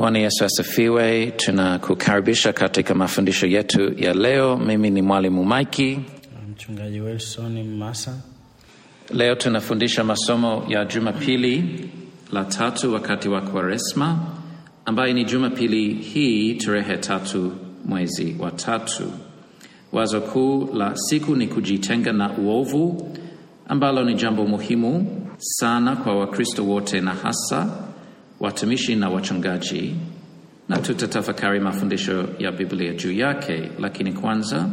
Bwana Yesu asifiwe. Tunakukaribisha katika mafundisho yetu ya leo. Mimi ni mwalimu Maiki. Mchungaji Wilson Mmasa. Leo tunafundisha masomo ya Jumapili la tatu wakati wa Kwaresma, ambayo ni Jumapili hii tarehe tatu mwezi wa tatu. Wazo kuu la siku ni kujitenga na uovu, ambalo ni jambo muhimu sana kwa Wakristo wote na hasa watumishi na wachungaji, na tutatafakari mafundisho ya Biblia juu yake. Lakini kwanza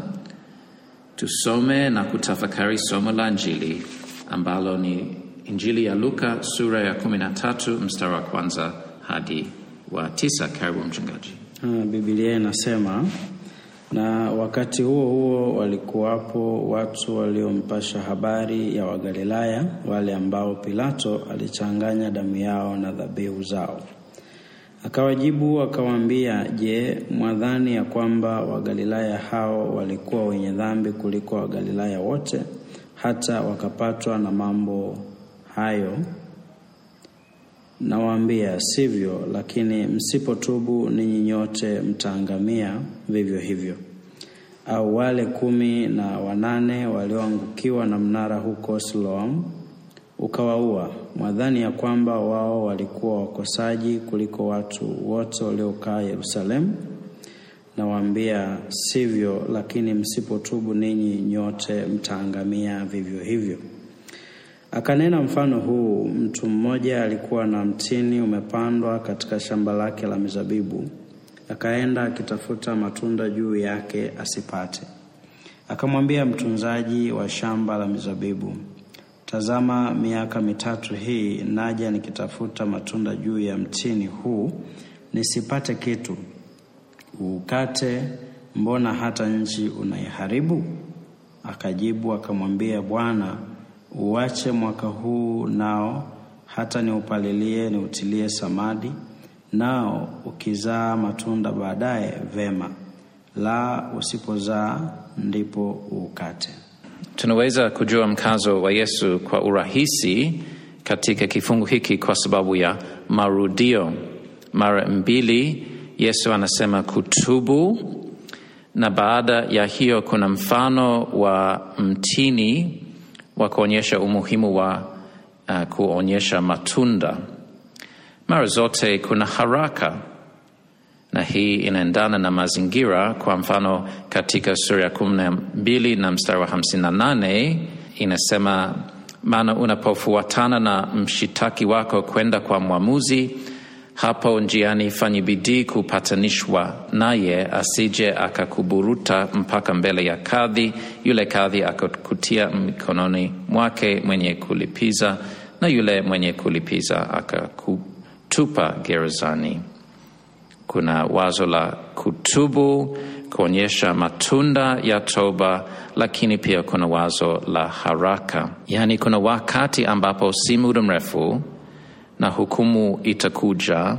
tusome na kutafakari somo la Injili ambalo ni Injili ya Luka sura ya 13 mstari wa kwanza hadi wa tisa. Karibu mchungaji. Ah, Biblia inasema na wakati huo huo walikuwapo watu waliompasha habari ya Wagalilaya, wale ambao Pilato alichanganya damu yao na dhabihu zao. Akawajibu akawaambia, Je, mwadhani ya kwamba Wagalilaya hao walikuwa wenye dhambi kuliko Wagalilaya wote, hata wakapatwa na mambo hayo? Nawaambia, sivyo, lakini msipotubu ninyi nyote mtaangamia vivyo hivyo. Au wale kumi na wanane walioangukiwa na mnara huko Siloam ukawaua, mwadhani ya kwamba wao walikuwa wakosaji kuliko watu wote waliokaa Yerusalemu? Nawaambia, sivyo, lakini msipotubu ninyi nyote mtaangamia vivyo hivyo. Akanena mfano huu: mtu mmoja alikuwa na mtini umepandwa katika shamba lake la mizabibu, akaenda akitafuta matunda juu yake asipate. Akamwambia mtunzaji wa shamba la mizabibu, tazama, miaka mitatu hii naja nikitafuta matunda juu ya mtini huu nisipate kitu. Uukate, mbona hata nchi unaiharibu? Akajibu akamwambia, Bwana, uache mwaka huu nao hata niupalilie niutilie samadi, nao ukizaa matunda baadaye vema, la usipozaa ndipo uukate. Tunaweza kujua mkazo wa Yesu kwa urahisi katika kifungu hiki kwa sababu ya marudio. Mara mbili Yesu anasema kutubu, na baada ya hiyo kuna mfano wa mtini wa kuonyesha umuhimu wa uh, kuonyesha matunda. Mara zote kuna haraka, na hii inaendana na mazingira. Kwa mfano, katika sura ya kumi na mbili na mstari wa hamsini na nane inasema, maana unapofuatana na mshitaki wako kwenda kwa mwamuzi, hapo njiani fanye bidii kupatanishwa naye, asije akakuburuta mpaka mbele ya kadhi, yule kadhi akakutia mikononi mwake mwenye kulipiza, na yule mwenye kulipiza akakutupa gerezani. Kuna wazo la kutubu, kuonyesha matunda ya toba, lakini pia kuna wazo la haraka, yaani kuna wakati ambapo si muda mrefu na hukumu itakuja,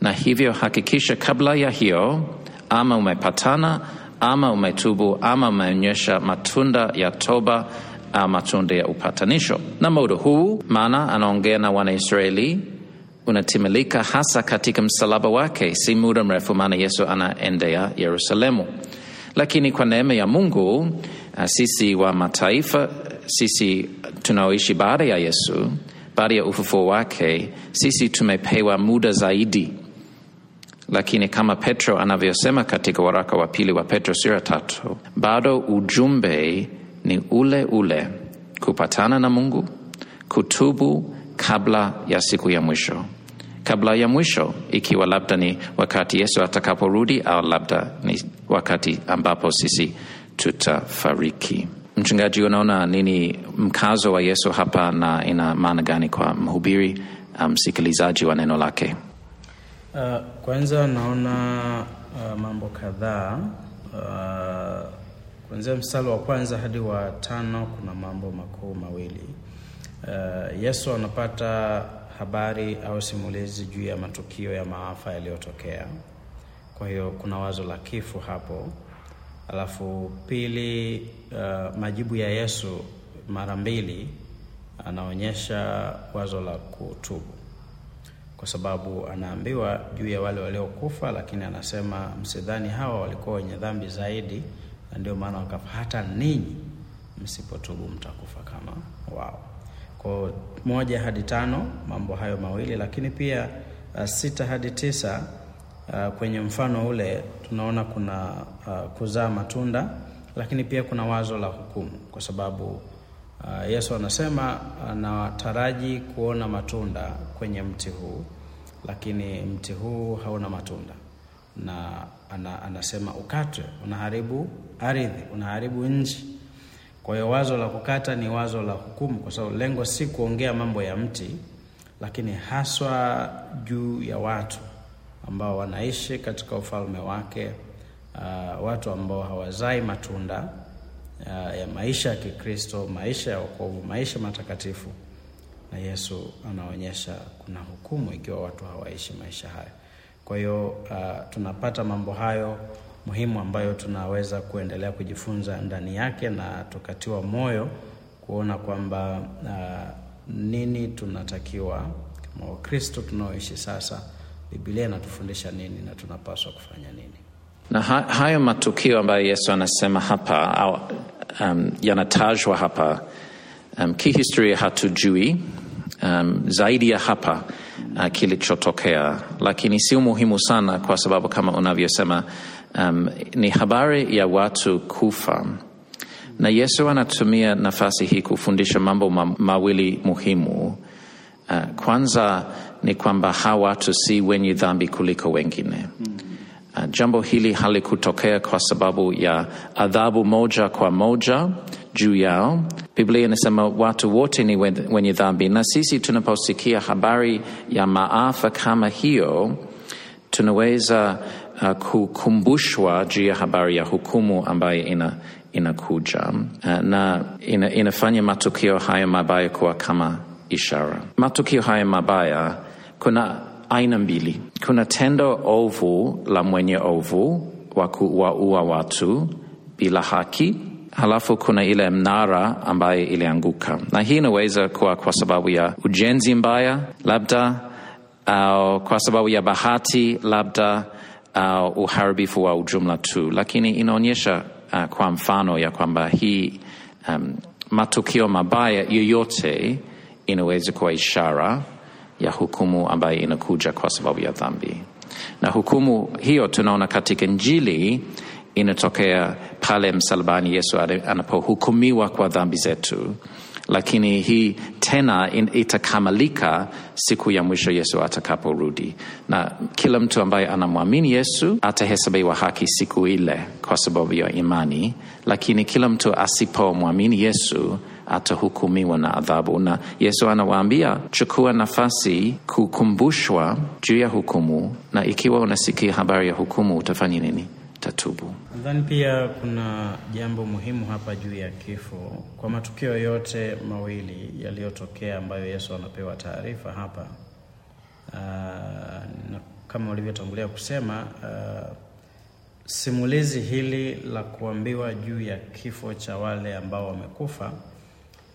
na hivyo hakikisha kabla ya hiyo, ama umepatana ama umetubu ama umeonyesha matunda ya toba matunda ya upatanisho. Na muda huu, maana anaongea na Wanaisraeli, unatimilika hasa katika msalaba wake, si muda mrefu, maana Yesu anaendea Yerusalemu. Lakini kwa neema ya Mungu, sisi wa mataifa, sisi tunaoishi baada ya Yesu baada ya ufufuo wake, sisi tumepewa muda zaidi, lakini kama Petro anavyosema katika waraka wa pili wa Petro sura tatu, bado ujumbe ni ule ule, kupatana na Mungu, kutubu kabla ya siku ya mwisho, kabla ya mwisho, ikiwa labda ni wakati Yesu atakaporudi au labda ni wakati ambapo sisi tutafariki. Mchungaji, unaona nini mkazo wa Yesu hapa na ina maana gani kwa mhubiri msikilizaji um, wa neno lake? Uh, kwanza naona uh, mambo kadhaa uh, kuanzia mstari wa kwanza hadi wa tano kuna mambo makuu mawili. Uh, Yesu anapata habari au simulizi juu ya matukio ya maafa yaliyotokea. Kwa hiyo kuna wazo la kifo hapo. Alafu pili, uh, majibu ya Yesu mara mbili anaonyesha wazo la kutubu. kwa sababu anaambiwa juu ya wale waliokufa, lakini anasema msidhani hawa walikuwa wenye dhambi zaidi, na ndio maana wakafa. Hata ninyi msipotubu mtakufa kama wao. Kwa moja hadi tano mambo hayo mawili, lakini pia uh, sita hadi tisa uh, kwenye mfano ule tunaona kuna uh, kuzaa matunda, lakini pia kuna wazo la hukumu, kwa sababu uh, Yesu anasema anataraji kuona matunda kwenye mti huu, lakini mti huu hauna matunda. Na ana, anasema ukatwe, unaharibu ardhi, unaharibu nchi. Kwa hiyo wazo la kukata ni wazo la hukumu, kwa sababu lengo si kuongea mambo ya mti, lakini haswa juu ya watu ambao wanaishi katika ufalme wake, uh, watu ambao hawazai matunda uh, ya maisha ya Kikristo, maisha ya wokovu, maisha matakatifu. Na Yesu anaonyesha kuna hukumu ikiwa watu hawaishi maisha hayo. Kwa hiyo uh, tunapata mambo hayo muhimu ambayo tunaweza kuendelea kujifunza ndani yake na tukatiwa moyo kuona kwamba uh, nini tunatakiwa kama Wakristo tunaoishi sasa, Biblia inatufundisha nini na tunapaswa kufanya nini. Na ha hayo matukio ambayo Yesu anasema hapa au um, yanatajwa hapa um, kihistoria hatujui um, zaidi ya hapa uh, kilichotokea, lakini si muhimu sana, kwa sababu kama unavyosema um, ni habari ya watu kufa, na Yesu anatumia nafasi hii kufundisha mambo ma mawili muhimu. Uh, kwanza ni kwamba hawa watu si wenye dhambi kuliko wengine. Uh, jambo hili halikutokea kwa sababu ya adhabu moja kwa moja juu yao. Biblia inasema watu wote ni wenye dhambi, na sisi tunaposikia habari ya maafa kama hiyo tunaweza uh, kukumbushwa juu ya habari ya hukumu ambayo ina inakuja uh, na ina, inafanya matukio haya mabaya kuwa kama ishara. Matukio haya mabaya kuna aina mbili. Kuna tendo ovu la mwenye ovu wa kuwaua watu bila haki, halafu kuna ile mnara ambaye ilianguka, na hii inaweza kuwa kwa sababu ya ujenzi mbaya labda, au kwa sababu ya bahati labda, au uharibifu wa ujumla tu, lakini inaonyesha uh, kwa mfano ya kwamba hii um, matukio mabaya yoyote inaweza kuwa ishara ya hukumu ambayo inakuja kwa sababu ya dhambi, na hukumu hiyo tunaona katika Injili inatokea pale msalabani, Yesu anapohukumiwa kwa dhambi zetu, lakini hii tena itakamilika siku ya mwisho Yesu atakaporudi, na kila mtu ambaye anamwamini Yesu atahesabiwa haki siku ile kwa sababu ya imani, lakini kila mtu asipomwamini Yesu atahukumiwa na adhabu. Na Yesu anawaambia chukua nafasi kukumbushwa juu ya hukumu, na ikiwa unasikia habari ya hukumu utafanya nini? Tatubu. Nadhani pia kuna jambo muhimu hapa juu ya kifo. Kwa matukio yote mawili yaliyotokea ambayo Yesu anapewa taarifa hapa, uh, na kama ulivyotangulia kusema uh, simulizi hili la kuambiwa juu ya kifo cha wale ambao wamekufa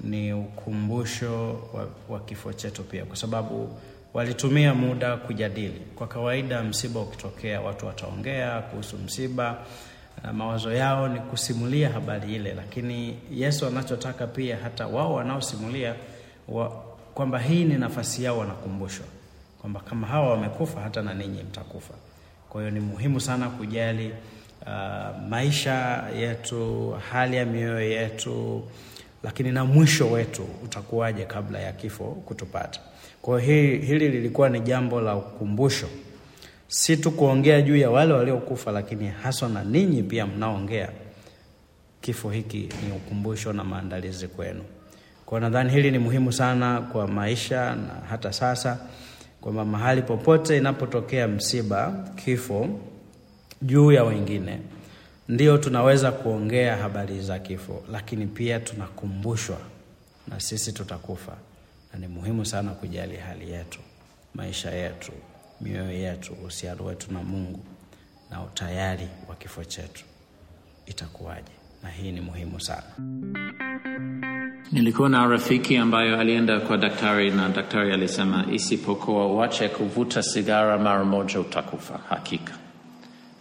ni ukumbusho wa, wa kifo chetu pia, kwa sababu walitumia muda kujadili. Kwa kawaida, msiba ukitokea, watu wataongea kuhusu msiba na mawazo yao ni kusimulia habari ile, lakini Yesu anachotaka pia hata wao wanaosimulia wa, kwamba hii ni nafasi yao, wanakumbushwa kwamba kama hawa wamekufa, hata na ninyi mtakufa. Kwa hiyo ni muhimu sana kujali uh, maisha yetu, hali ya mioyo yetu lakini na mwisho wetu utakuwaje kabla ya kifo kutupata. Kwa hiyo hili lilikuwa ni jambo la ukumbusho, si tu kuongea juu ya wale waliokufa, lakini haswa na ninyi pia mnaongea. Kifo hiki ni ukumbusho na maandalizi kwenu. Kwa nadhani hili ni muhimu sana kwa maisha na hata sasa, kwamba mahali popote inapotokea msiba, kifo juu ya wengine ndio tunaweza kuongea habari za kifo, lakini pia tunakumbushwa na sisi tutakufa, na ni muhimu sana kujali hali yetu, maisha yetu, mioyo yetu, uhusiano wetu na Mungu na utayari wa kifo chetu itakuwaje, na hii ni muhimu sana. Nilikuwa na rafiki ambayo alienda kwa daktari na daktari alisema isipokuwa uache kuvuta sigara mara moja utakufa hakika.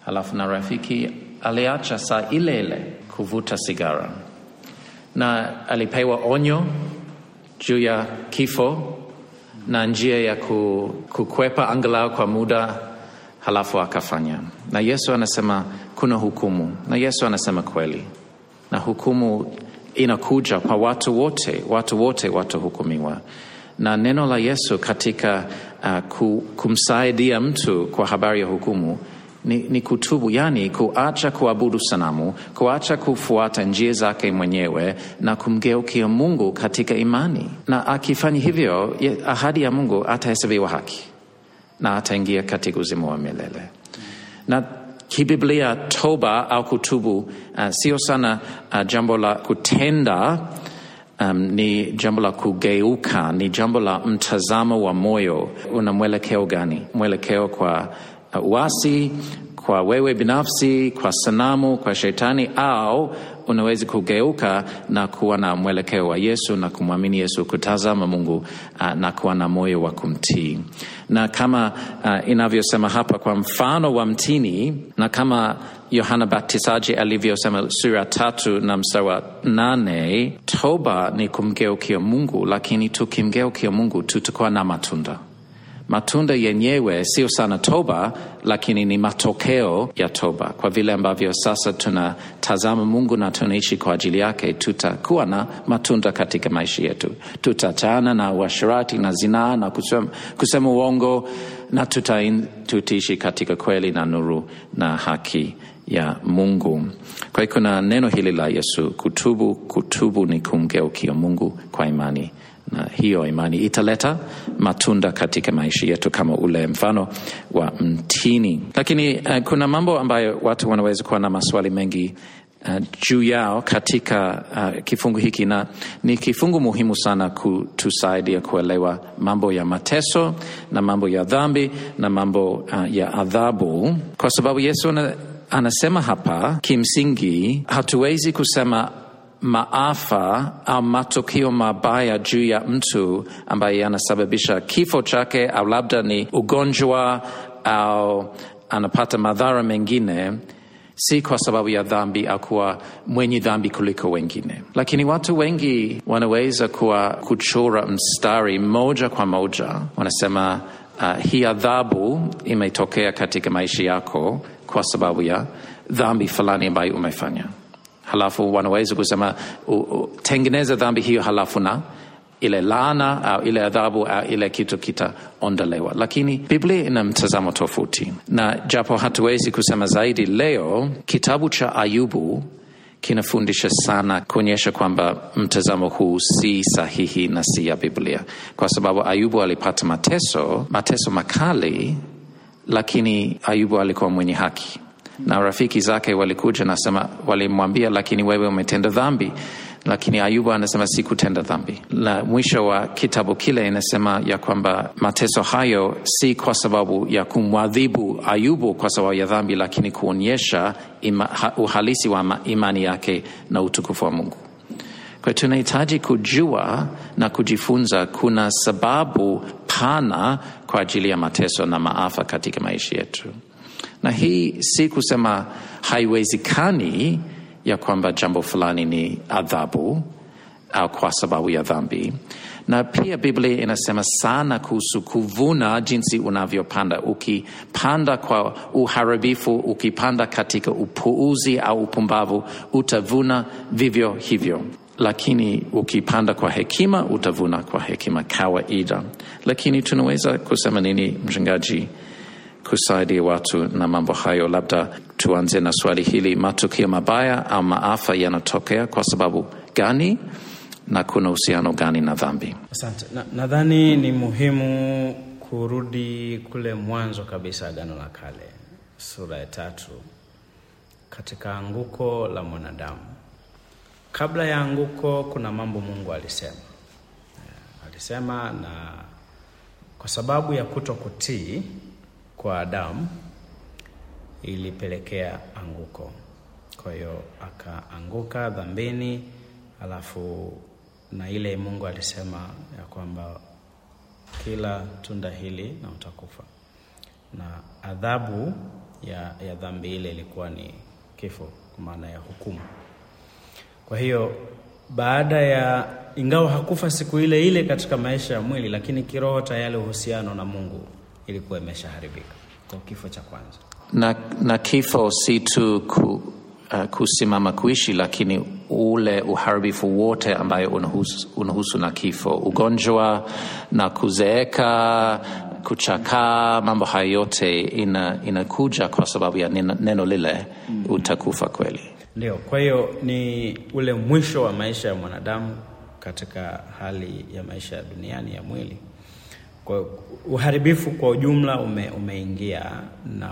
Halafu na rafiki aliacha saa ile ile kuvuta sigara na alipewa onyo juu ya kifo na njia ya kukwepa angalau kwa muda, halafu akafanya. Na Yesu anasema kuna hukumu, na Yesu anasema kweli, na hukumu inakuja kwa watu wote, watu wote watahukumiwa. Na neno la Yesu katika uh, kumsaidia mtu kwa habari ya hukumu ni, ni kutubu, yani kuacha kuabudu sanamu, kuacha kufuata njia zake mwenyewe na kumgeukia Mungu katika imani. Na akifanya hivyo, ahadi ya Mungu atahesabiwa haki na ataingia katika uzima wa milele. Na kibiblia, toba au kutubu uh, sio sana uh, jambo la kutenda Um, ni jambo la kugeuka, ni jambo la mtazamo wa moyo. Una mwelekeo gani? Mwelekeo kwa uasi, kwa wewe binafsi, kwa sanamu, kwa shetani, au unaweza kugeuka na kuwa na mwelekeo wa Yesu na kumwamini Yesu, kutazama Mungu uh, na kuwa na moyo wa kumtii. Na kama uh, inavyosema hapa kwa mfano wa mtini, na kama Yohana Baptisaji alivyosema sura tatu na mstari wa nane, toba ni kumgeukia Mungu, lakini tukimgeukia Mungu tutakuwa na matunda matunda yenyewe sio sana toba, lakini ni matokeo ya toba. Kwa vile ambavyo sasa tunatazama Mungu na tunaishi kwa ajili yake, tutakuwa na matunda katika maisha yetu. Tutachana na uasherati na zinaa na kusema, kusema uongo na tutaishi katika kweli na nuru na haki ya Mungu. Kwa hiyo kuna neno hili la Yesu, kutubu. Kutubu ni kumgeukia Mungu kwa imani na hiyo imani italeta matunda katika maisha yetu kama ule mfano wa mtini. Lakini uh, kuna mambo ambayo watu wanaweza kuwa na maswali mengi uh, juu yao katika uh, kifungu hiki, na ni kifungu muhimu sana kutusaidia kuelewa mambo ya mateso na mambo ya dhambi na mambo uh, ya adhabu, kwa sababu Yesu ana, anasema hapa, kimsingi hatuwezi kusema maafa au matukio mabaya juu ya mtu ambaye yanasababisha kifo chake au labda ni ugonjwa au anapata madhara mengine, si kwa sababu ya dhambi au kuwa mwenye dhambi kuliko wengine. Lakini watu wengi wanaweza kuwa kuchora mstari moja kwa moja, wanasema uh, hii adhabu imetokea katika maisha yako kwa sababu ya dhambi fulani ambayo umefanya halafu wanaweza kusema tengeneza dhambi hiyo, halafu na ile laana au ile adhabu au ile kitu kitaondolewa. Lakini Biblia ina mtazamo tofauti, na japo hatuwezi kusema zaidi leo, kitabu cha Ayubu kinafundisha sana kuonyesha kwamba mtazamo huu si sahihi na si ya Biblia, kwa sababu Ayubu alipata mateso, mateso makali, lakini Ayubu alikuwa mwenye haki na rafiki zake walikuja nasema, walimwambia lakini wewe umetenda dhambi. Lakini Ayubu anasema sikutenda dhambi. Na mwisho wa kitabu kile inasema ya kwamba mateso hayo si kwa sababu ya kumwadhibu Ayubu kwa sababu ya dhambi, lakini kuonyesha uhalisi wa imani yake na utukufu wa Mungu. Kwa tunahitaji kujua na kujifunza kuna sababu pana kwa ajili ya mateso na maafa katika maisha yetu na hii si kusema haiwezekani ya kwamba jambo fulani ni adhabu au kwa sababu ya dhambi. Na pia Biblia inasema sana kuhusu kuvuna, jinsi unavyopanda. Ukipanda kwa uharibifu, ukipanda katika upuuzi au upumbavu, utavuna vivyo hivyo, lakini ukipanda kwa hekima, utavuna kwa hekima kawaida. Lakini tunaweza kusema nini, mchungaji? Kusaidia watu na mambo hayo. Labda tuanze na swali hili, matukio mabaya au maafa yanatokea kwa sababu gani na kuna uhusiano gani na dhambi? Asante. Nadhani na ni muhimu kurudi kule mwanzo kabisa, Agano la Kale sura ya tatu, katika anguko la mwanadamu. Kabla ya anguko, kuna mambo Mungu alisema, alisema na kwa sababu ya kuto kutii kwa Adamu ilipelekea anguko. Kwa hiyo akaanguka dhambini, alafu na ile Mungu alisema ya kwamba kila tunda hili na utakufa, na adhabu ya, ya dhambi ile ilikuwa ni kifo, kwa maana ya hukumu. Kwa hiyo baada ya, ingawa hakufa siku ile ile katika maisha ya mwili, lakini kiroho tayari uhusiano na Mungu ilikuwa imeshaharibika kwa kifo cha kwanza. na, na kifo si tu ku, uh, kusimama kuishi, lakini ule uharibifu wote ambayo unahusu, unahusu na kifo, ugonjwa na kuzeeka, kuchakaa, mambo hayo yote ina, inakuja kwa sababu ya neno, neno lile utakufa kweli. Ndio, kwa hiyo ni ule mwisho wa maisha ya mwanadamu katika hali ya maisha ya duniani ya mwili. Kwa uharibifu kwa ujumla ume, umeingia na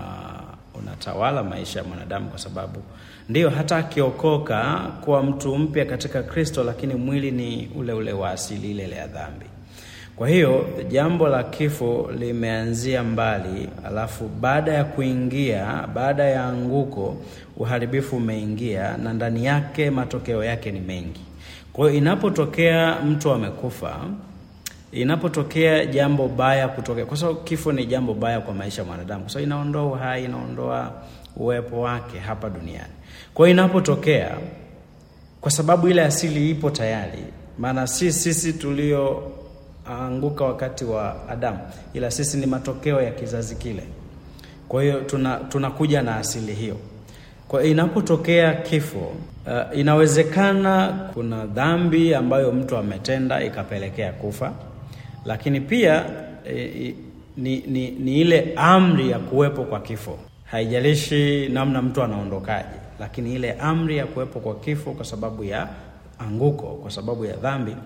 unatawala maisha ya mwanadamu, kwa sababu ndio hata akiokoka kuwa mtu mpya katika Kristo, lakini mwili ni ule ule wa asili ile ile ya dhambi. Kwa hiyo jambo la kifo limeanzia mbali, alafu baada ya kuingia, baada ya anguko, uharibifu umeingia na ndani yake matokeo yake ni mengi. Kwa hiyo inapotokea mtu amekufa, inapotokea jambo baya kutokea, kwa sababu kifo ni jambo baya kwa maisha ya mwanadamu, kwa sababu inaondoa uhai, inaondoa uwepo wake hapa duniani. Kwa inapotokea, kwa sababu ile asili ipo tayari, maana si sisi tulioanguka wakati wa Adamu, ila sisi ni matokeo ya kizazi kile. Kwa hiyo tuna na asili hiyo. Kwa inapotokea kifo, uh, inawezekana kuna dhambi ambayo mtu ametenda ikapelekea kufa, lakini pia e, ni, ni, ni ile amri ya kuwepo kwa kifo. Haijalishi namna mtu anaondokaje, lakini ile amri ya kuwepo kwa kifo kwa sababu ya anguko, kwa sababu ya dhambi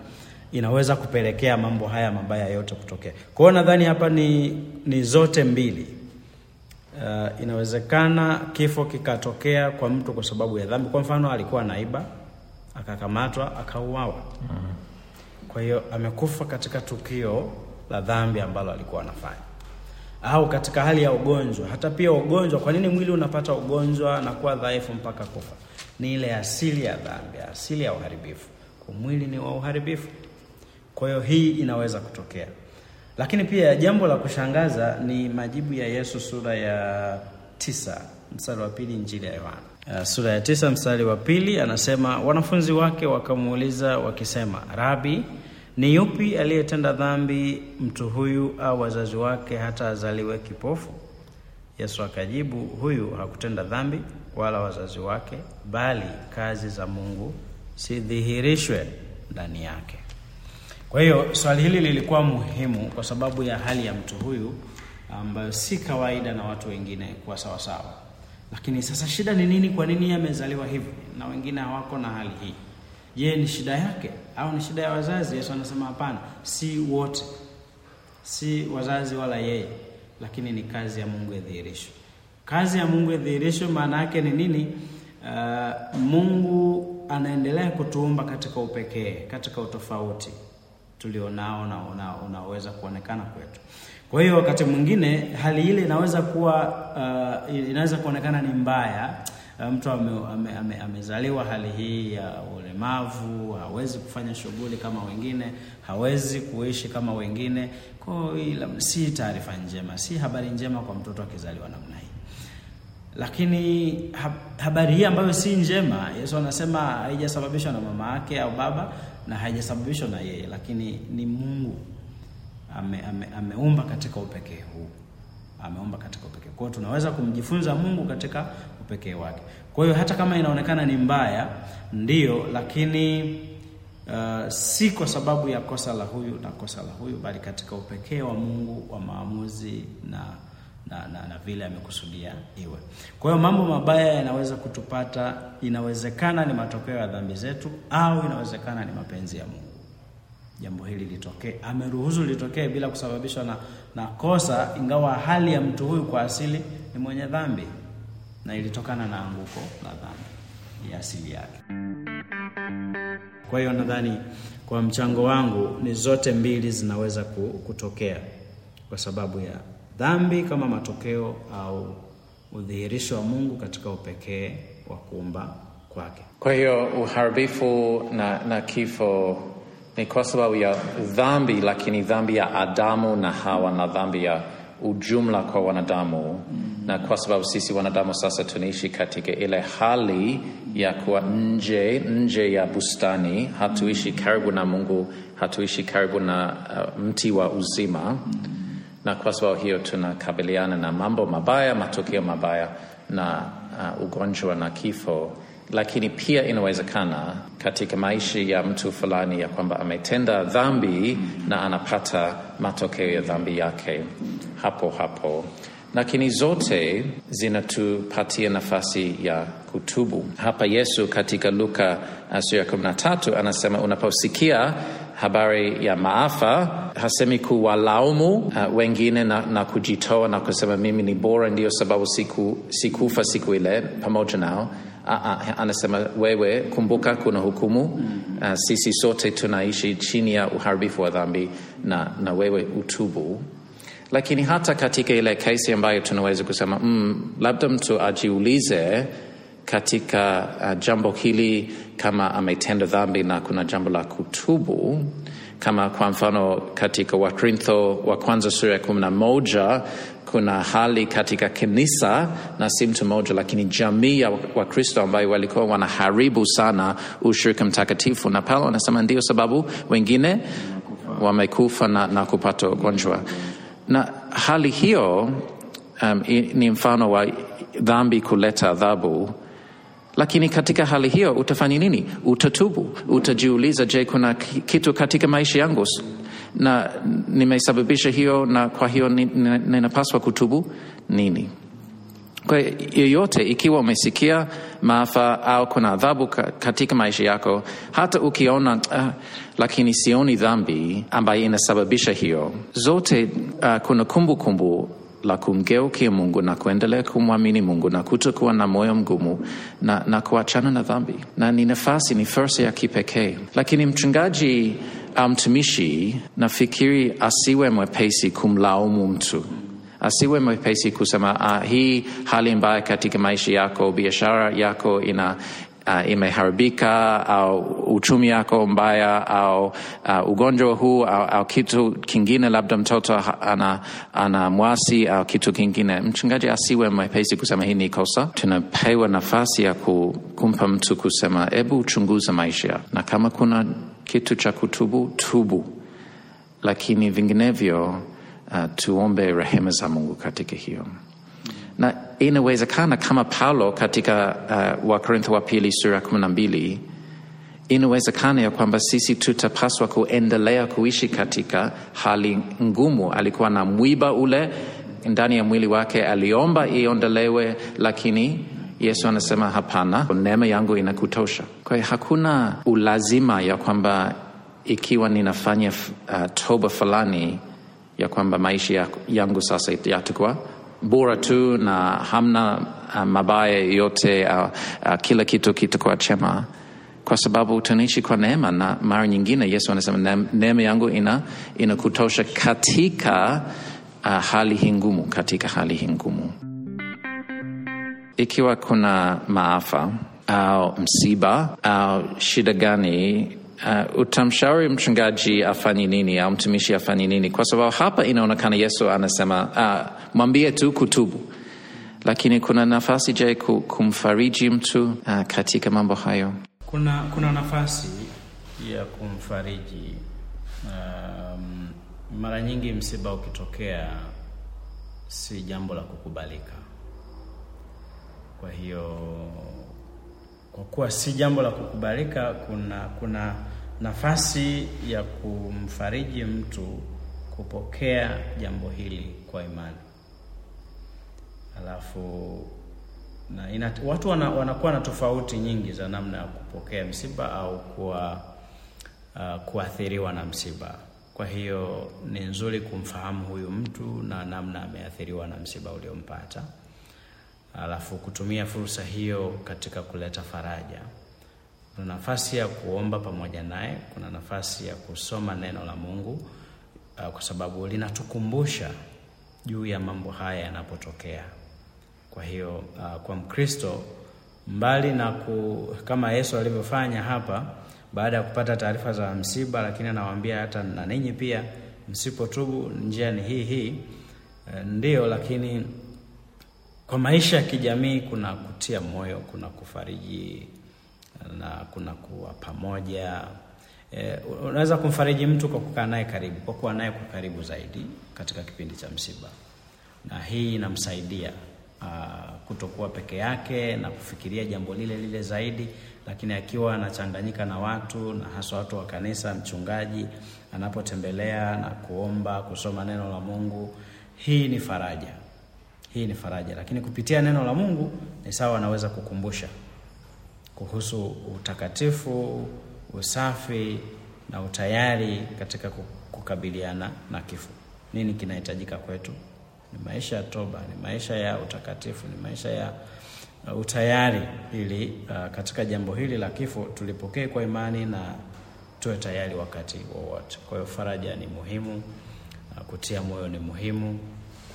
inaweza kupelekea mambo haya mabaya yote kutokea. Kwa hiyo nadhani hapa ni, ni zote mbili. Uh, inawezekana kifo kikatokea kwa mtu kwa sababu ya dhambi. Kwa mfano, alikuwa naiba akakamatwa akauawa. Kwa hiyo amekufa katika tukio la dhambi ambalo alikuwa anafanya, au katika hali ya ugonjwa. Hata pia ugonjwa, kwa nini mwili unapata ugonjwa na kuwa dhaifu mpaka kufa? Ni ile asili ya dhambi, asili ya uharibifu. Kwa mwili ni wa uharibifu. Kwa hiyo hii inaweza kutokea, lakini pia jambo la kushangaza ni majibu ya Yesu sura ya tisa mstari wa pili Injili ya Yohana. Uh, sura ya tisa mstari wa pili anasema, wanafunzi wake wakamuuliza wakisema, Rabi, ni yupi aliyetenda dhambi, mtu huyu au wazazi wake, hata azaliwe kipofu? Yesu akajibu, huyu hakutenda dhambi wala wazazi wake, bali kazi za Mungu sidhihirishwe ndani yake. Kwa hiyo swali hili lilikuwa muhimu kwa sababu ya hali ya mtu huyu ambayo si kawaida na watu wengine kuwa sawasawa. Lakini sasa shida ni nini? Kwa nini amezaliwa hivi na wengine hawako na hali hii? Je, ni shida yake au ni shida ya wazazi? Yesu anasema hapana, si wote, si wazazi wala yeye, lakini ni kazi ya Mungu idhihirishwe. Kazi ya Mungu idhihirishwe maana yake ni nini? Uh, Mungu anaendelea kutuumba katika upekee, katika utofauti tulionao na una, unaweza kuonekana kwetu. Kwa hiyo wakati mwingine hali ile inaweza kuwa uh, inaweza kuonekana ni mbaya. Uh, mtu ame, ame, ame, amezaliwa hali hii ya ulemavu, hawezi kufanya shughuli kama wengine, hawezi kuishi kama wengine. Kwa hiyo si taarifa njema, si habari njema kwa mtoto akizaliwa namna hii. Lakini habari hii ambayo si njema, Yesu anasema haijasababishwa na mama yake au baba na haijasababishwa na yeye, lakini ni Mungu ame, ame, ameumba katika upekee huu, ameumba katika upekee. Kwa hiyo tunaweza kumjifunza Mungu katika upekee wake. Kwa hiyo hata kama inaonekana ni mbaya, ndiyo, lakini uh, si kwa sababu ya kosa la huyu na kosa la huyu, bali katika upekee wa Mungu wa maamuzi na na, na, na vile amekusudia iwe. Kwa hiyo mambo mabaya yanaweza kutupata, inawezekana ni matokeo ya dhambi zetu, au inawezekana ni mapenzi ya Mungu jambo hili litokee. Ameruhusu litokee bila kusababishwa na, na kosa, ingawa hali ya mtu huyu kwa asili ni mwenye dhambi na ilitokana na anguko la dhambi ya asili yake. Kwa hiyo nadhani kwa mchango wangu ni zote mbili zinaweza kutokea kwa sababu ya dhambi kama matokeo au udhihirisho wa Mungu katika upekee wa kuumba kwake. Kwa hiyo uharibifu na, na kifo ni kwa sababu ya dhambi, lakini dhambi ya Adamu na Hawa na dhambi ya ujumla kwa wanadamu na kwa sababu sisi wanadamu sasa tunaishi katika ile hali ya kuwa nje nje ya bustani, hatuishi karibu na Mungu, hatuishi karibu na uh, mti wa uzima na kwa sababu hiyo tunakabiliana na mambo mabaya, matokeo mabaya na uh, ugonjwa na kifo. Lakini pia inawezekana katika maisha ya mtu fulani ya kwamba ametenda dhambi na anapata matokeo ya dhambi yake hapo hapo, lakini zote zinatupatia nafasi ya kutubu. Hapa Yesu katika Luka sura ya kumi na tatu anasema unaposikia habari ya maafa, hasemi kuwalaumu uh, wengine na, na kujitoa na kusema mimi ni bora, ndio sababu siku, sikufa siku ile pamoja nao. Uh, uh, anasema wewe kumbuka, kuna hukumu uh, sisi sote tunaishi chini ya uharibifu wa dhambi na, na wewe utubu. Lakini hata katika ile kesi ambayo tunaweza kusema mm, labda mtu ajiulize katika uh, jambo hili kama ametenda dhambi na kuna jambo la kutubu, kama kwa mfano katika Wakorintho wa kwanza sura ya kumi na moja kuna hali katika kanisa na si mtu mmoja, lakini jamii ya Wakristo ambayo walikuwa wanaharibu sana ushirika mtakatifu, na Paulo anasema ndio sababu wengine wamekufa na, na kupata ugonjwa. Na hali hiyo um, ni mfano wa dhambi kuleta adhabu. Lakini katika hali hiyo utafanya nini? Utatubu, utajiuliza, je, kuna kitu katika maisha yangu na nimesababisha hiyo, na kwa hiyo ninapaswa kutubu nini? Kwa yoyote, ikiwa umesikia maafa au kuna adhabu katika maisha yako, hata ukiona uh, lakini sioni dhambi ambayo inasababisha hiyo, zote uh, kuna kumbukumbu kumbu la kumgeukia Mungu na kuendelea kumwamini Mungu na kutokuwa na moyo mgumu na, na kuachana na dhambi, na ni nafasi, ni fursa ya kipekee. Lakini mchungaji au mtumishi, nafikiri asiwe mwepesi kumlaumu mtu, asiwe mwepesi kusema ah, hii hali mbaya katika maisha yako, biashara yako ina uh, imeharibika au uchumi yako mbaya au uh, ugonjwa huu au, au kitu kingine, labda mtoto ana, ana mwasi au kitu kingine. Mchungaji asiwe mwepesi kusema hii ni kosa. Tunapewa nafasi ya kumpa mtu kusema, hebu uchunguza maisha, na kama kuna kitu cha kutubu, tubu, lakini vinginevyo uh, tuombe rehema za Mungu katika hiyo inawezekana kama Paulo katika uh, Wakorintho wa pili sura kumi na mbili inawezekana ya kwamba sisi tutapaswa kuendelea kuishi katika hali ngumu. Alikuwa na mwiba ule ndani ya mwili wake, aliomba iondolewe, lakini Yesu anasema hapana, neema yangu inakutosha. Kwa hiyo hakuna ulazima ya kwamba ikiwa ninafanya uh, toba fulani ya kwamba maisha yangu sasa yatakuwa bora tu na hamna uh, mabaya yote uh, uh, kila kitu kitakuwa chema, kwa sababu tunaishi kwa neema, na mara nyingine Yesu anasema neema yangu ina inakutosha katika uh, hali hii ngumu, katika hali hii ngumu. Ikiwa kuna maafa au msiba au shida gani Uh, utamshauri mchungaji afanye nini au mtumishi afanye nini? Kwa sababu hapa inaonekana Yesu anasema uh, mwambie tu kutubu, lakini kuna nafasi je kumfariji mtu uh, katika mambo hayo? Kuna, kuna nafasi ya kumfariji. Um, mara nyingi msiba ukitokea si jambo la kukubalika, kwa hiyo kwa kuwa si jambo la kukubalika, kuna kuna nafasi ya kumfariji mtu kupokea jambo hili kwa imani. Alafu na ina, watu wana, wanakuwa na tofauti nyingi za namna ya kupokea msiba au kuwa uh, kuathiriwa na msiba. Kwa hiyo ni nzuri kumfahamu huyu mtu na namna ameathiriwa na msiba uliompata alafu kutumia fursa hiyo katika kuleta faraja. Kuna nafasi ya kuomba pamoja naye, kuna nafasi ya kusoma neno la Mungu uh, kwa sababu linatukumbusha juu ya mambo haya yanapotokea. Kwa hiyo uh, kwa Mkristo mbali na ku, kama Yesu alivyofanya hapa baada ya kupata taarifa za msiba, lakini anawaambia hata na ninyi pia msipotubu, njia ni hii hii. E, ndio, lakini kwa maisha ya kijamii kuna kutia moyo, kuna kufariji na kuna kuwa pamoja. E, unaweza kumfariji mtu kwa kukaa naye karibu, kwa kuwa naye kwa karibu zaidi katika kipindi cha msiba, na hii inamsaidia kutokuwa peke yake na kufikiria jambo lile lile zaidi, lakini akiwa anachanganyika na watu na haswa watu wa kanisa, mchungaji anapotembelea na kuomba, kusoma neno la Mungu, hii ni faraja, hii ni faraja. Lakini kupitia neno la Mungu ni sawa, anaweza kukumbusha kuhusu utakatifu, usafi na utayari katika kukabiliana na kifo. Nini kinahitajika kwetu? Ni maisha ya toba, ni maisha ya utakatifu, ni maisha ya uh, utayari, ili uh, katika jambo hili la kifo tulipokee kwa imani na tuwe tayari wakati wowote. Kwa hiyo faraja ni muhimu, uh, kutia moyo ni muhimu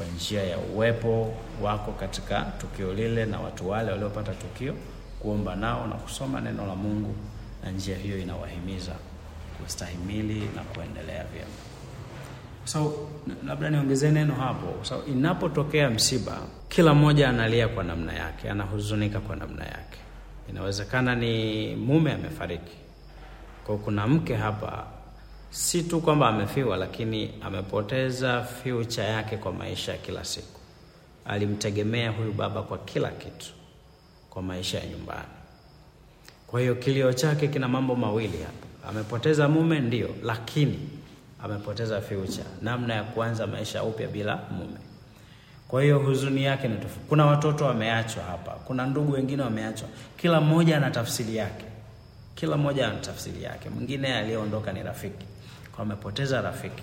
kwa njia ya uwepo wako katika tukio lile na watu wale waliopata tukio, kuomba nao na kusoma neno la Mungu, na njia hiyo inawahimiza kustahimili na kuendelea vyema. So labda niongezee neno hapo. So inapotokea msiba, kila mmoja analia kwa namna yake, anahuzunika kwa namna yake. Inawezekana ni mume amefariki, kwa kuna mke hapa, si tu kwamba amefiwa, lakini amepoteza future yake kwa maisha ya kila siku. Alimtegemea huyu baba kwa kila kitu, kwa maisha ya nyumbani. Kwa hiyo kilio chake kina mambo mawili hapa, amepoteza mume ndio, lakini amepoteza future, namna ya kuanza maisha upya bila mume. Kwa hiyo huzuni yake ni tofauti. Kuna watoto wameachwa hapa, kuna ndugu wengine wameachwa. Kila mmoja ana tafsiri yake, kila mmoja ana tafsiri yake. Mwingine aliyeondoka ni rafiki, kwa amepoteza rafiki,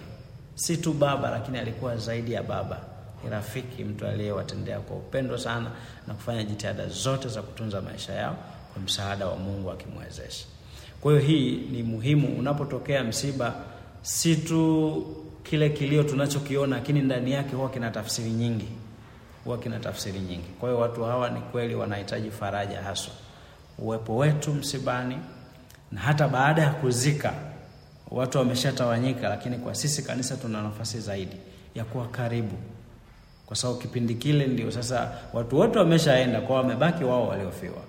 si tu baba, lakini alikuwa zaidi ya baba, ni rafiki, mtu aliyewatendea kwa upendo sana na kufanya jitihada zote za kutunza maisha yao kwa msaada wa Mungu akimwezesha. Kwa hiyo hii ni muhimu unapotokea msiba si tu kile kilio tunachokiona, lakini ndani yake huwa kina tafsiri nyingi, huwa kina tafsiri nyingi. Kwa hiyo watu hawa ni kweli wanahitaji faraja, haswa uwepo wetu msibani, na hata baada ya kuzika watu wameshatawanyika, lakini kwa sisi kanisa tuna nafasi zaidi ya kuwa karibu, kwa sababu kipindi kile ndio sasa watu wote wameshaenda, kwa wamebaki wao waliofiwa.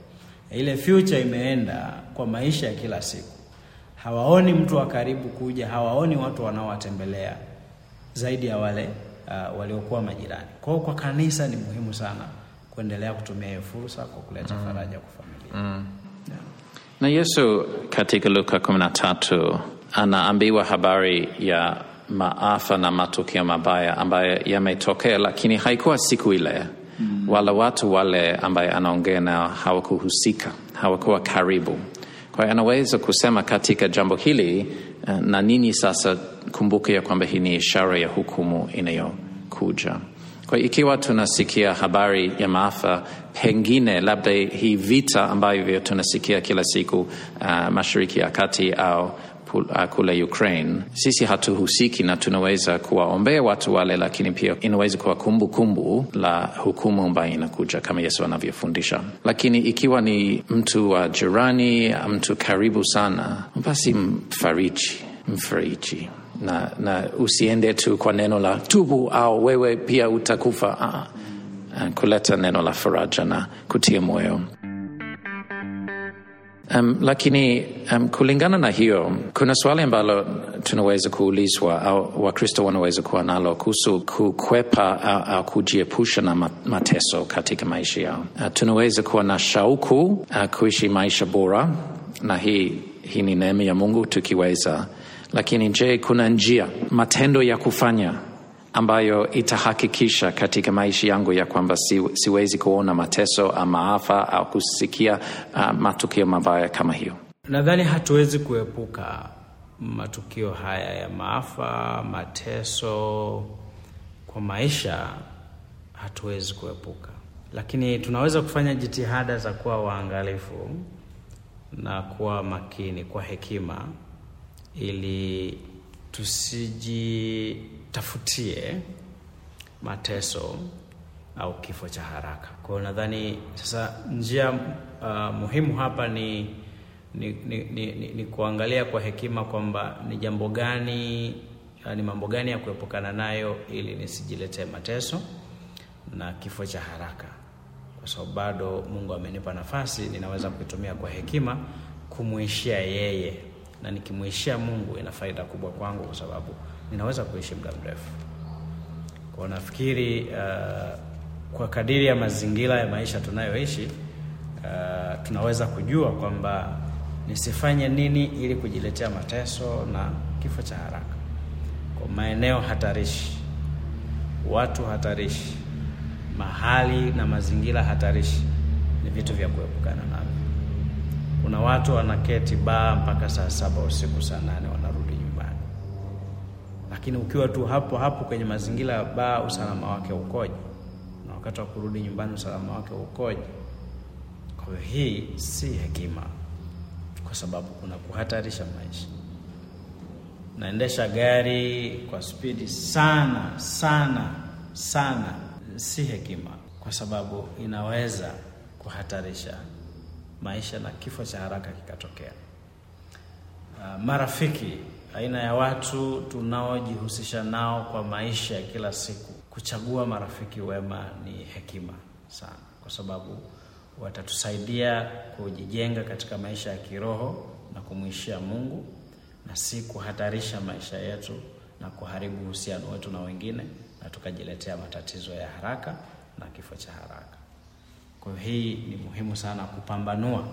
Ile future imeenda kwa maisha ya kila siku hawaoni mtu wa karibu kuja, hawaoni watu wanaowatembelea zaidi ya wale uh, waliokuwa majirani. Kwa hiyo kwa kanisa ni muhimu sana kuendelea kutumia hiyo fursa kwa kuleta mm. faraja kwa familia mm. yeah. Na Yesu katika Luka kumi na tatu anaambiwa habari ya maafa na matukio mabaya ambayo yametokea, lakini haikuwa siku ile mm. wala watu wale ambaye anaongea nao hawakuhusika, hawakuwa karibu kwa hiyo anaweza kusema katika jambo hili na nini sasa, kumbuke ya kwamba hii ni ishara ya hukumu inayokuja. Kwa ikiwa tunasikia habari ya maafa, pengine labda hii vita ambavyo tunasikia kila siku uh, mashariki ya kati au kule Ukraine, sisi hatuhusiki na tunaweza kuwaombea watu wale, lakini pia inaweza kuwa kumbukumbu la hukumu ambayo inakuja kama Yesu anavyofundisha. Lakini ikiwa ni mtu wa jirani, mtu karibu sana, basi mfariji, mfariji na, na usiende tu kwa neno la tubu au wewe pia utakufa. Aa, kuleta neno la faraja na kutia moyo. Um, lakini um, kulingana na hiyo kuna swali ambalo tunaweza kuulizwa au Wakristo wanaweza kuwa nalo kuhusu kukwepa au, au kujiepusha na mateso katika maisha yao. Uh, tunaweza kuwa na shauku uh, kuishi maisha bora, na hii, hii ni neema ya Mungu tukiweza, lakini je, kuna njia matendo ya kufanya ambayo itahakikisha katika maisha yangu ya kwamba si, siwezi kuona mateso ama maafa au kusikia uh, matukio mabaya kama hiyo. Nadhani hatuwezi kuepuka matukio haya ya maafa, mateso kwa maisha, hatuwezi kuepuka, lakini tunaweza kufanya jitihada za kuwa waangalifu na kuwa makini kwa hekima ili tusijitafutie mateso au kifo cha haraka. Kwa nadhani sasa njia uh, muhimu hapa ni ni, ni, ni, ni, ni kuangalia kwa hekima kwamba ni jambo gani ni mambo gani ya kuepukana nayo ili nisijiletee mateso na kifo cha haraka, kwa sababu bado Mungu amenipa nafasi, ninaweza kuitumia kwa hekima kumwishia yeye, na nikimwishia Mungu ina faida kubwa kwangu, kwa sababu ninaweza kuishi muda mrefu. Kwa nafikiri uh, kwa kadiri ya mazingira ya maisha tunayoishi uh, tunaweza kujua kwamba nisifanye nini ili kujiletea mateso na kifo cha haraka. Kwa maeneo hatarishi, watu hatarishi, mahali na mazingira hatarishi ni vitu vya kuepukana navyo. Kuna watu wanaketi baa mpaka saa saba usiku, saa nane lakini ukiwa tu hapo hapo kwenye mazingira ya baa, usalama wake ukoje? Na wakati wa kurudi nyumbani, usalama wake ukoje? Kwa hii si hekima, kwa sababu kuna kuhatarisha maisha. Naendesha gari kwa spidi sana sana sana, si hekima, kwa sababu inaweza kuhatarisha maisha na kifo cha haraka kikatokea. Uh, marafiki, aina ya watu tunaojihusisha nao kwa maisha ya kila siku, kuchagua marafiki wema ni hekima sana, kwa sababu watatusaidia kujijenga katika maisha ya kiroho na kumwishia Mungu na si kuhatarisha maisha yetu na kuharibu uhusiano wetu na wengine na tukajiletea matatizo ya haraka na kifo cha haraka. Kwa hiyo hii ni muhimu sana kupambanua.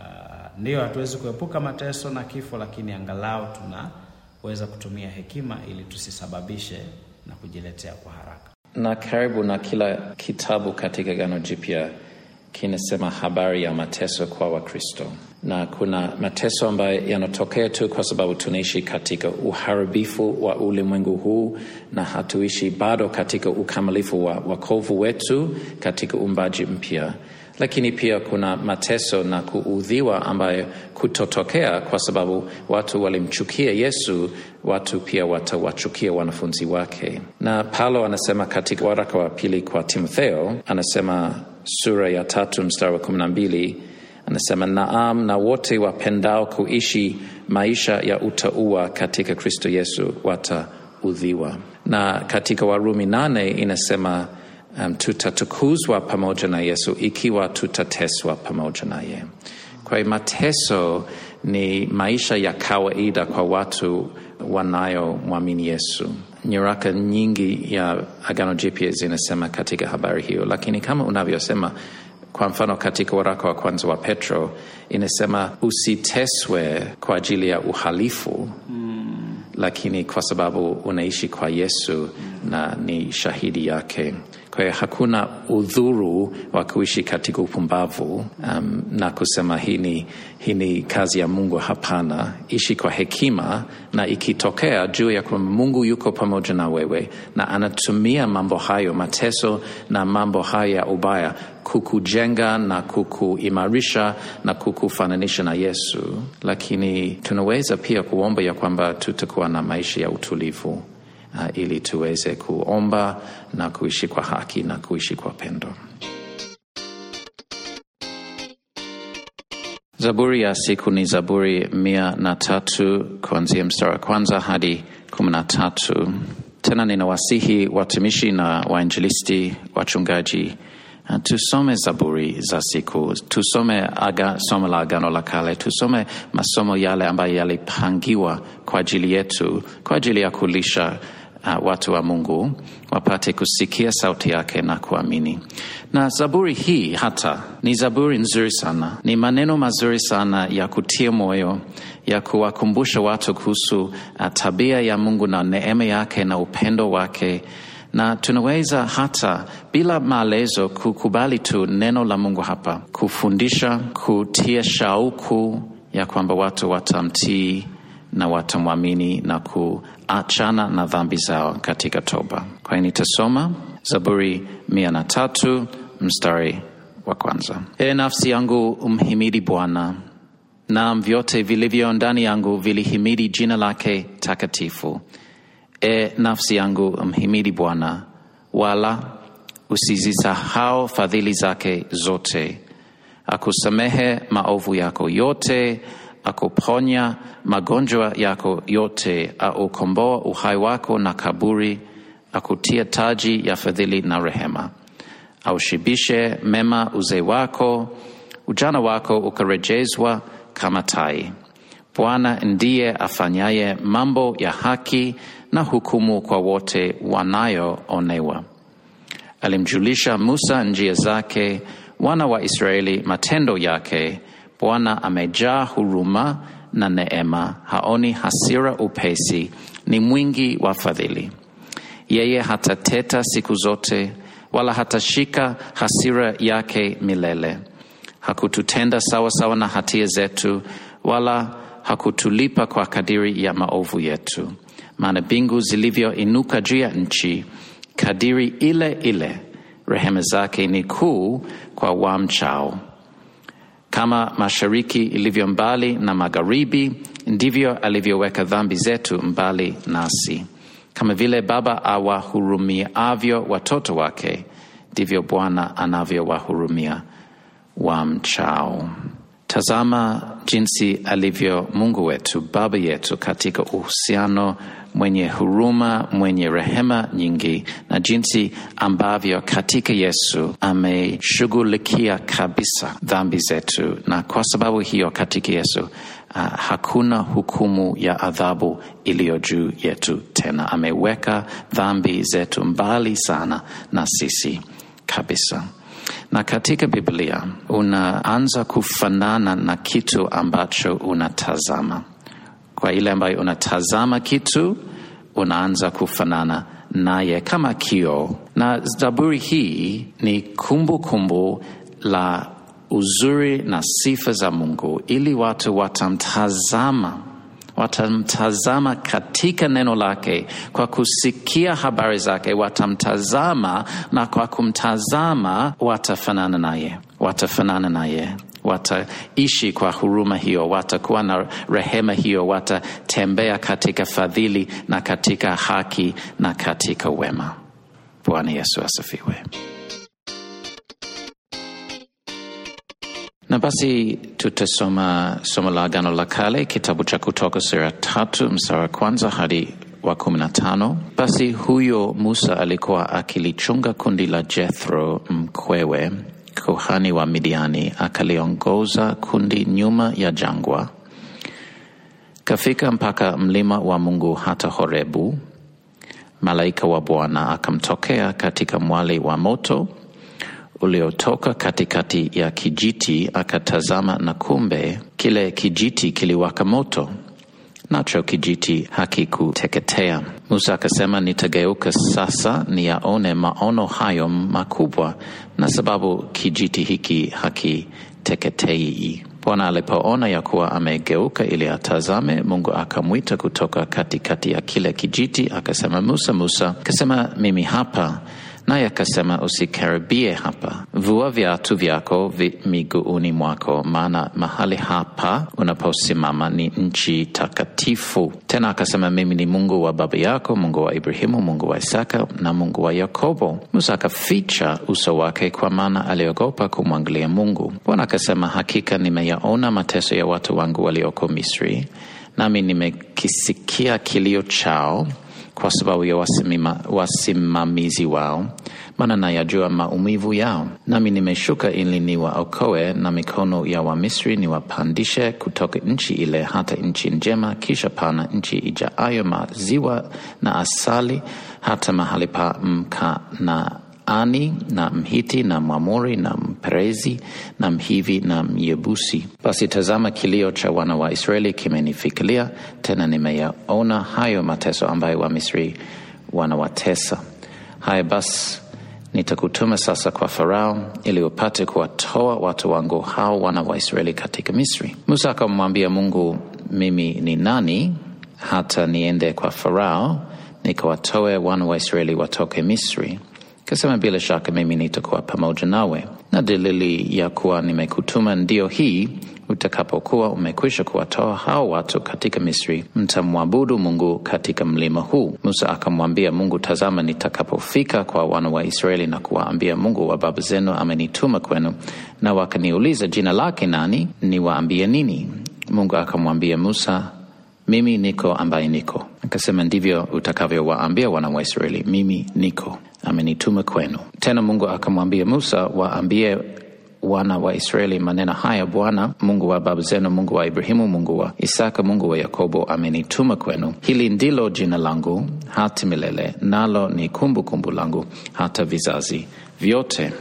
Uh, ndio hatuwezi kuepuka mateso na kifo, lakini angalau tunaweza kutumia hekima ili tusisababishe na kujiletea kwa haraka. Na karibu na kila kitabu katika Agano Jipya kinasema habari ya mateso kwa Wakristo, na kuna mateso ambayo yanatokea tu kwa sababu tunaishi katika uharibifu wa ulimwengu huu na hatuishi bado katika ukamilifu wa wokovu wetu katika uumbaji mpya. Lakini pia kuna mateso na kuudhiwa ambayo kutotokea kwa sababu watu walimchukia Yesu, watu pia watawachukia wanafunzi wake. Na Paulo anasema katika waraka wa pili kwa Timotheo, anasema sura ya tatu mstari wa kumi na mbili anasema naam, na wote wapendao kuishi maisha ya utaua katika Kristo Yesu wataudhiwa. Na katika Warumi nane inasema um, tutatukuzwa pamoja na Yesu ikiwa tutateswa pamoja naye. Kwa hiyo mateso ni maisha ya kawaida kwa watu wanayomwamini Yesu. Nyaraka nyingi ya Agano Jipya zinasema katika habari hiyo, lakini kama unavyosema, kwa mfano katika waraka wa kwanza wa Petro inasema usiteswe kwa ajili ya uhalifu mm, lakini kwa sababu unaishi kwa Yesu na ni shahidi yake. Kwa hiyo hakuna udhuru wa kuishi katika upumbavu um, na kusema hii ni, kazi ya Mungu. Hapana, ishi kwa hekima, na ikitokea juu ya kwamba Mungu yuko pamoja na wewe na anatumia mambo hayo, mateso na mambo haya ya ubaya kukujenga na kukuimarisha na kukufananisha na Yesu, lakini tunaweza pia kuomba ya kwamba tutakuwa na maisha ya utulivu. Uh, ili tuweze kuomba na kuishi kwa haki na kuishi kwa pendo. Zaburi ya siku ni Zaburi mia na tatu kuanzia mstari wa kwanza hadi kumi na tatu. Tena ninawasihi watumishi na wainjilisti, wachungaji, uh, tusome Zaburi za siku, tusome aga, somo la Agano la Kale, tusome masomo yale ambayo yalipangiwa kwa ajili yetu, kwa ajili ya kulisha Uh, watu wa Mungu wapate kusikia sauti yake na kuamini. Na zaburi hii hata ni zaburi nzuri sana, ni maneno mazuri sana ya kutia moyo, ya kuwakumbusha watu kuhusu uh, tabia ya Mungu na neema yake na upendo wake, na tunaweza hata bila maelezo kukubali tu neno la Mungu hapa, kufundisha, kutia shauku ya kwamba watu watamtii na watamwamini na kuachana na dhambi zao katika toba. Kwa nitasoma Zaburi mia na tatu mstari wa kwanza. E nafsi yangu umhimidi Bwana, naam vyote vilivyo ndani yangu vilihimidi jina lake takatifu. E nafsi yangu umhimidi Bwana, wala usizisahau fadhili zake zote akusamehe maovu yako yote, akuponya magonjwa yako yote, aukomboa uhai wako na kaburi, akutia taji ya fadhili na rehema, aushibishe mema uzee wako, ujana wako ukarejezwa kama tai. Bwana ndiye afanyaye mambo ya haki na hukumu kwa wote wanayoonewa. Alimjulisha Musa njia zake, wana wa Israeli matendo yake. Bwana amejaa huruma na neema, haoni hasira upesi, ni mwingi wa fadhili. Yeye hatateta siku zote, wala hatashika hasira yake milele. Hakututenda sawa sawa na hatia zetu, wala hakutulipa kwa kadiri ya maovu yetu. Maana mbingu zilivyoinuka juu ya nchi, kadiri ile ile rehema zake ni kuu kwa wamchao. Kama mashariki ilivyo mbali na magharibi, ndivyo alivyoweka dhambi zetu mbali nasi. Kama vile baba awahurumiavyo watoto wake, ndivyo Bwana anavyowahurumia wamchao. Tazama jinsi alivyo Mungu wetu, Baba yetu, katika uhusiano mwenye huruma, mwenye rehema nyingi, na jinsi ambavyo katika Yesu ameshughulikia kabisa dhambi zetu, na kwa sababu hiyo katika Yesu uh, hakuna hukumu ya adhabu iliyo juu yetu tena. Ameweka dhambi zetu mbali sana na sisi kabisa na katika Biblia unaanza kufanana na kitu ambacho unatazama. Kwa ile ambayo unatazama kitu, unaanza kufanana naye kama kioo. Na Zaburi hii ni kumbukumbu kumbu la uzuri na sifa za Mungu, ili watu watamtazama watamtazama katika neno lake, kwa kusikia habari zake watamtazama, na kwa kumtazama watafanana naye, watafanana naye, wataishi kwa huruma hiyo, watakuwa na rehema hiyo, watatembea katika fadhili na katika haki na katika wema. Bwana Yesu asifiwe. Na basi tutasoma somo la Agano la Kale, kitabu cha Kutoka sura tatu mstari wa kwanza hadi wa kumi na tano. Basi huyo Musa alikuwa akilichunga kundi la Jethro mkwewe, kuhani wa Midiani, akaliongoza kundi nyuma ya jangwa, kafika mpaka mlima wa Mungu hata Horebu. Malaika wa Bwana akamtokea katika mwali wa moto uliotoka katikati ya kijiti, akatazama, na kumbe kile kijiti kiliwaka moto, nacho kijiti hakikuteketea. Musa akasema, nitageuka sasa niyaone maono hayo makubwa, na sababu kijiti hiki hakiteketei. Bwana alipoona ya kuwa amegeuka ili atazame, Mungu akamwita kutoka katikati ya kile kijiti, akasema, Musa, Musa. Akasema, mimi hapa naye akasema, usikaribie hapa, vua viatu vyako vi miguuni mwako, maana mahali hapa unaposimama ni nchi takatifu. Tena akasema, mimi ni Mungu wa baba yako, Mungu wa Ibrahimu, Mungu wa Isaka na Mungu wa Yakobo. Musa akaficha uso wake, kwa maana aliogopa kumwangalia Mungu. Bwana akasema, hakika nimeyaona mateso ya watu wangu walioko Misri, nami nimekisikia kilio chao kwa sababu ya wasimima, wasimamizi wao, maana nayajua maumivu yao. Nami nimeshuka ili niwaokoe na mikono ya Wamisri, niwapandishe kutoka nchi ile hata nchi njema, kisha pana nchi ijaayo maziwa na asali, hata mahali pa Mkanaani na Mhiti na Mwamori na Mperezi na Mhivi na Myebusi. Basi tazama, kilio cha wana wa Israeli kimenifikilia, tena nimeyaona hayo mateso ambayo Wamisri wanawatesa. Haya basi, nitakutuma sasa kwa Farao ili upate kuwatoa watu wangu hao wana wa Israeli katika Misri. Musa akamwambia Mungu, mimi ni nani hata niende kwa Farao nikawatoe wana wa Israeli watoke Misri? Kasema, bila shaka mimi nitakuwa pamoja nawe, na dalili ya kuwa nimekutuma ndiyo hii utakapokuwa umekwisha kuwatoa hao watu katika Misri, mtamwabudu Mungu katika mlima huu. Musa akamwambia Mungu, tazama, nitakapofika kwa wana wa Israeli na kuwaambia, Mungu wa baba zenu amenituma kwenu, na wakaniuliza jina lake nani, niwaambie nini? Mungu akamwambia Musa, mimi niko ambaye niko. Akasema, ndivyo utakavyowaambia wana wa Israeli, mimi niko amenituma kwenu. Tena Mungu akamwambia Musa, waambie wana wa Israeli maneno haya, Bwana Mungu wa baba zenu, Mungu wa Ibrahimu, Mungu wa Isaka, Mungu wa Yakobo amenituma kwenu. Hili ndilo jina langu hata milele, nalo ni kumbukumbu kumbu langu hata vizazi vyote.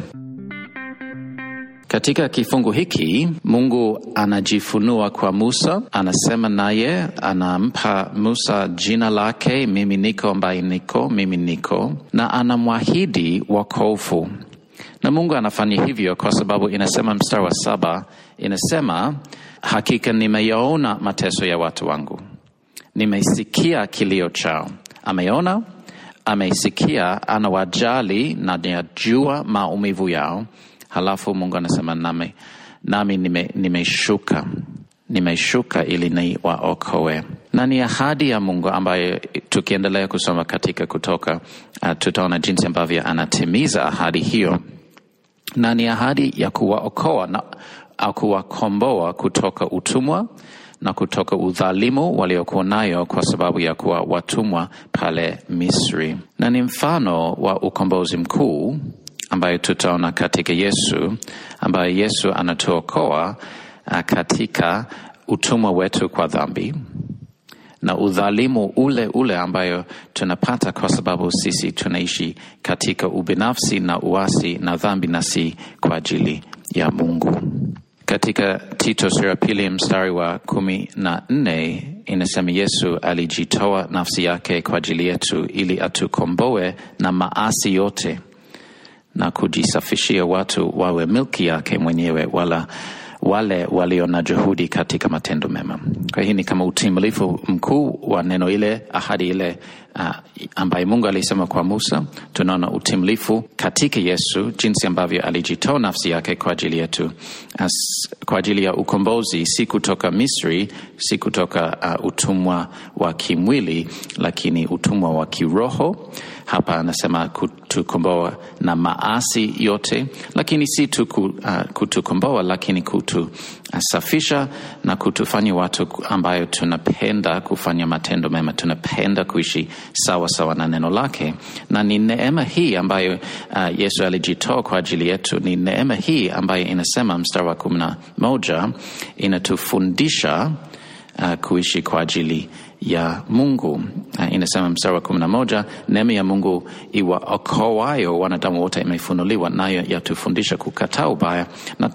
Katika kifungu hiki Mungu anajifunua kwa Musa, anasema naye, anampa Musa jina lake, mimi niko ambaye niko, mimi niko, na anamwahidi wokovu na Mungu anafanya hivyo kwa sababu inasema, mstari wa saba inasema, hakika nimeyaona mateso ya watu wangu, nimeisikia kilio chao. Ameona, ameisikia, anawajali na najua maumivu yao. Halafu Mungu anasema nami, nami nime nimeshuka ili ni waokoe, na ni ahadi ya Mungu ambayo tukiendelea kusoma katika Kutoka uh, tutaona jinsi ambavyo anatimiza ahadi hiyo. Na ni ahadi ya kuwaokoa na kuwakomboa kutoka utumwa na kutoka udhalimu waliokuwa nayo kwa sababu ya kuwa watumwa pale Misri, na ni mfano wa ukombozi mkuu ambayo tutaona katika Yesu, ambayo Yesu anatuokoa katika utumwa wetu kwa dhambi na udhalimu ule ule ambayo tunapata kwa sababu sisi tunaishi katika ubinafsi na uasi na dhambi na si kwa ajili ya Mungu. Katika Tito sura pili mstari wa kumi na nne inasema Yesu alijitoa nafsi yake kwa ajili yetu ili atukomboe na maasi yote na kujisafishia watu wawe milki yake mwenyewe wala wale walio na juhudi katika matendo mema. Kwa hii ni kama utimilifu mkuu wa neno ile, ahadi ile uh, ambaye Mungu alisema kwa Musa. Tunaona utimlifu katika Yesu, jinsi ambavyo alijitoa nafsi yake kwa ajili yetu, kwa ajili ya ukombozi, si kutoka Misri, si kutoka uh, utumwa wa kimwili, lakini utumwa wa kiroho. Hapa anasema kutukomboa na maasi yote, lakini si tu uh, kutukomboa, lakini kutusafisha na kutufanya watu ambayo tunapenda kufanya matendo mema, tunapenda kuishi sawa sawa na neno lake. Na ni neema hii ambayo uh, Yesu alijitoa kwa ajili yetu. Ni neema hii ambayo inasema mstari wa kumi na moja inatufundisha uh, kuishi kwa ajili ya Mungu. Inasema mstari wa kumi na moja neema ya Mungu iwaokoayo wanadamu wote imefunuliwa, nayo yatufundisha kukataa ubaya na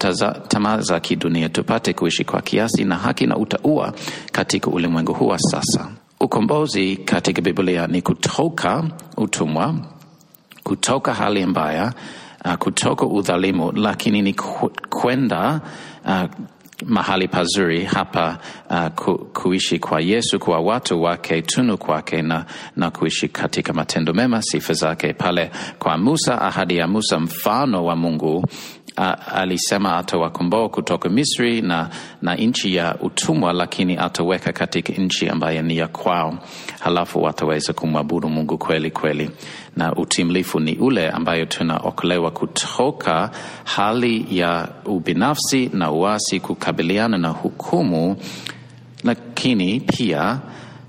tamaa za kidunia, tupate kuishi kwa kiasi na haki na utaua katika ulimwengu huu wa sasa. Ukombozi katika Biblia ni kutoka utumwa, kutoka hali mbaya, kutoka udhalimu, lakini ni kwenda mahali pazuri hapa uh, ku, kuishi kwa Yesu, kwa watu wake, tunu kwake na, na kuishi katika matendo mema, sifa zake. Pale kwa Musa, ahadi ya Musa, mfano wa Mungu Uh, alisema atawakomboa kutoka Misri na, na nchi ya utumwa, lakini ataweka katika nchi ambayo ni ya kwao, halafu wataweza kumwabudu Mungu kweli kweli. Na utimlifu ni ule ambayo tunaokolewa kutoka hali ya ubinafsi na uasi, kukabiliana na hukumu, lakini pia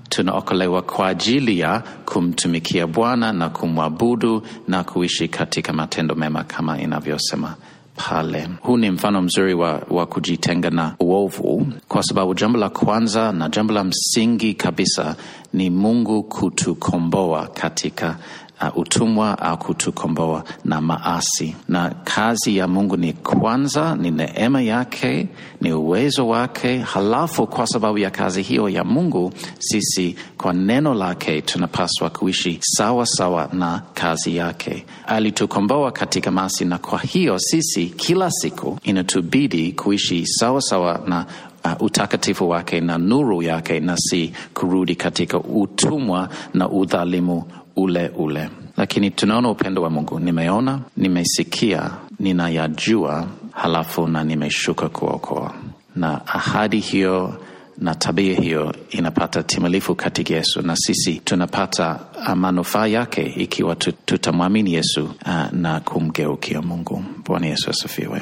tunaokolewa kwa ajili ya kumtumikia Bwana na kumwabudu na kuishi katika matendo mema kama inavyosema pale. Huu ni mfano mzuri wa, wa kujitenga na uovu, kwa sababu jambo la kwanza na jambo la msingi kabisa ni Mungu kutukomboa katika uh, utumwa au kutukomboa na maasi. Na kazi ya Mungu ni kwanza, ni neema yake, ni uwezo wake. Halafu kwa sababu ya kazi hiyo ya Mungu, sisi kwa neno lake tunapaswa kuishi sawa sawa na kazi yake. Alitukomboa katika maasi, na kwa hiyo sisi kila siku inatubidi kuishi sawa sawa na Uh, utakatifu wake na nuru yake na si kurudi katika utumwa na udhalimu ule ule. Lakini tunaona upendo wa Mungu. Nimeona, nimesikia, ninayajua, halafu na nimeshuka kuokoa. Na ahadi hiyo na tabia hiyo inapata timilifu katika Yesu, na sisi tunapata manufaa yake ikiwa tutamwamini Yesu uh, na kumgeukia Mungu. Bwana Yesu asifiwe.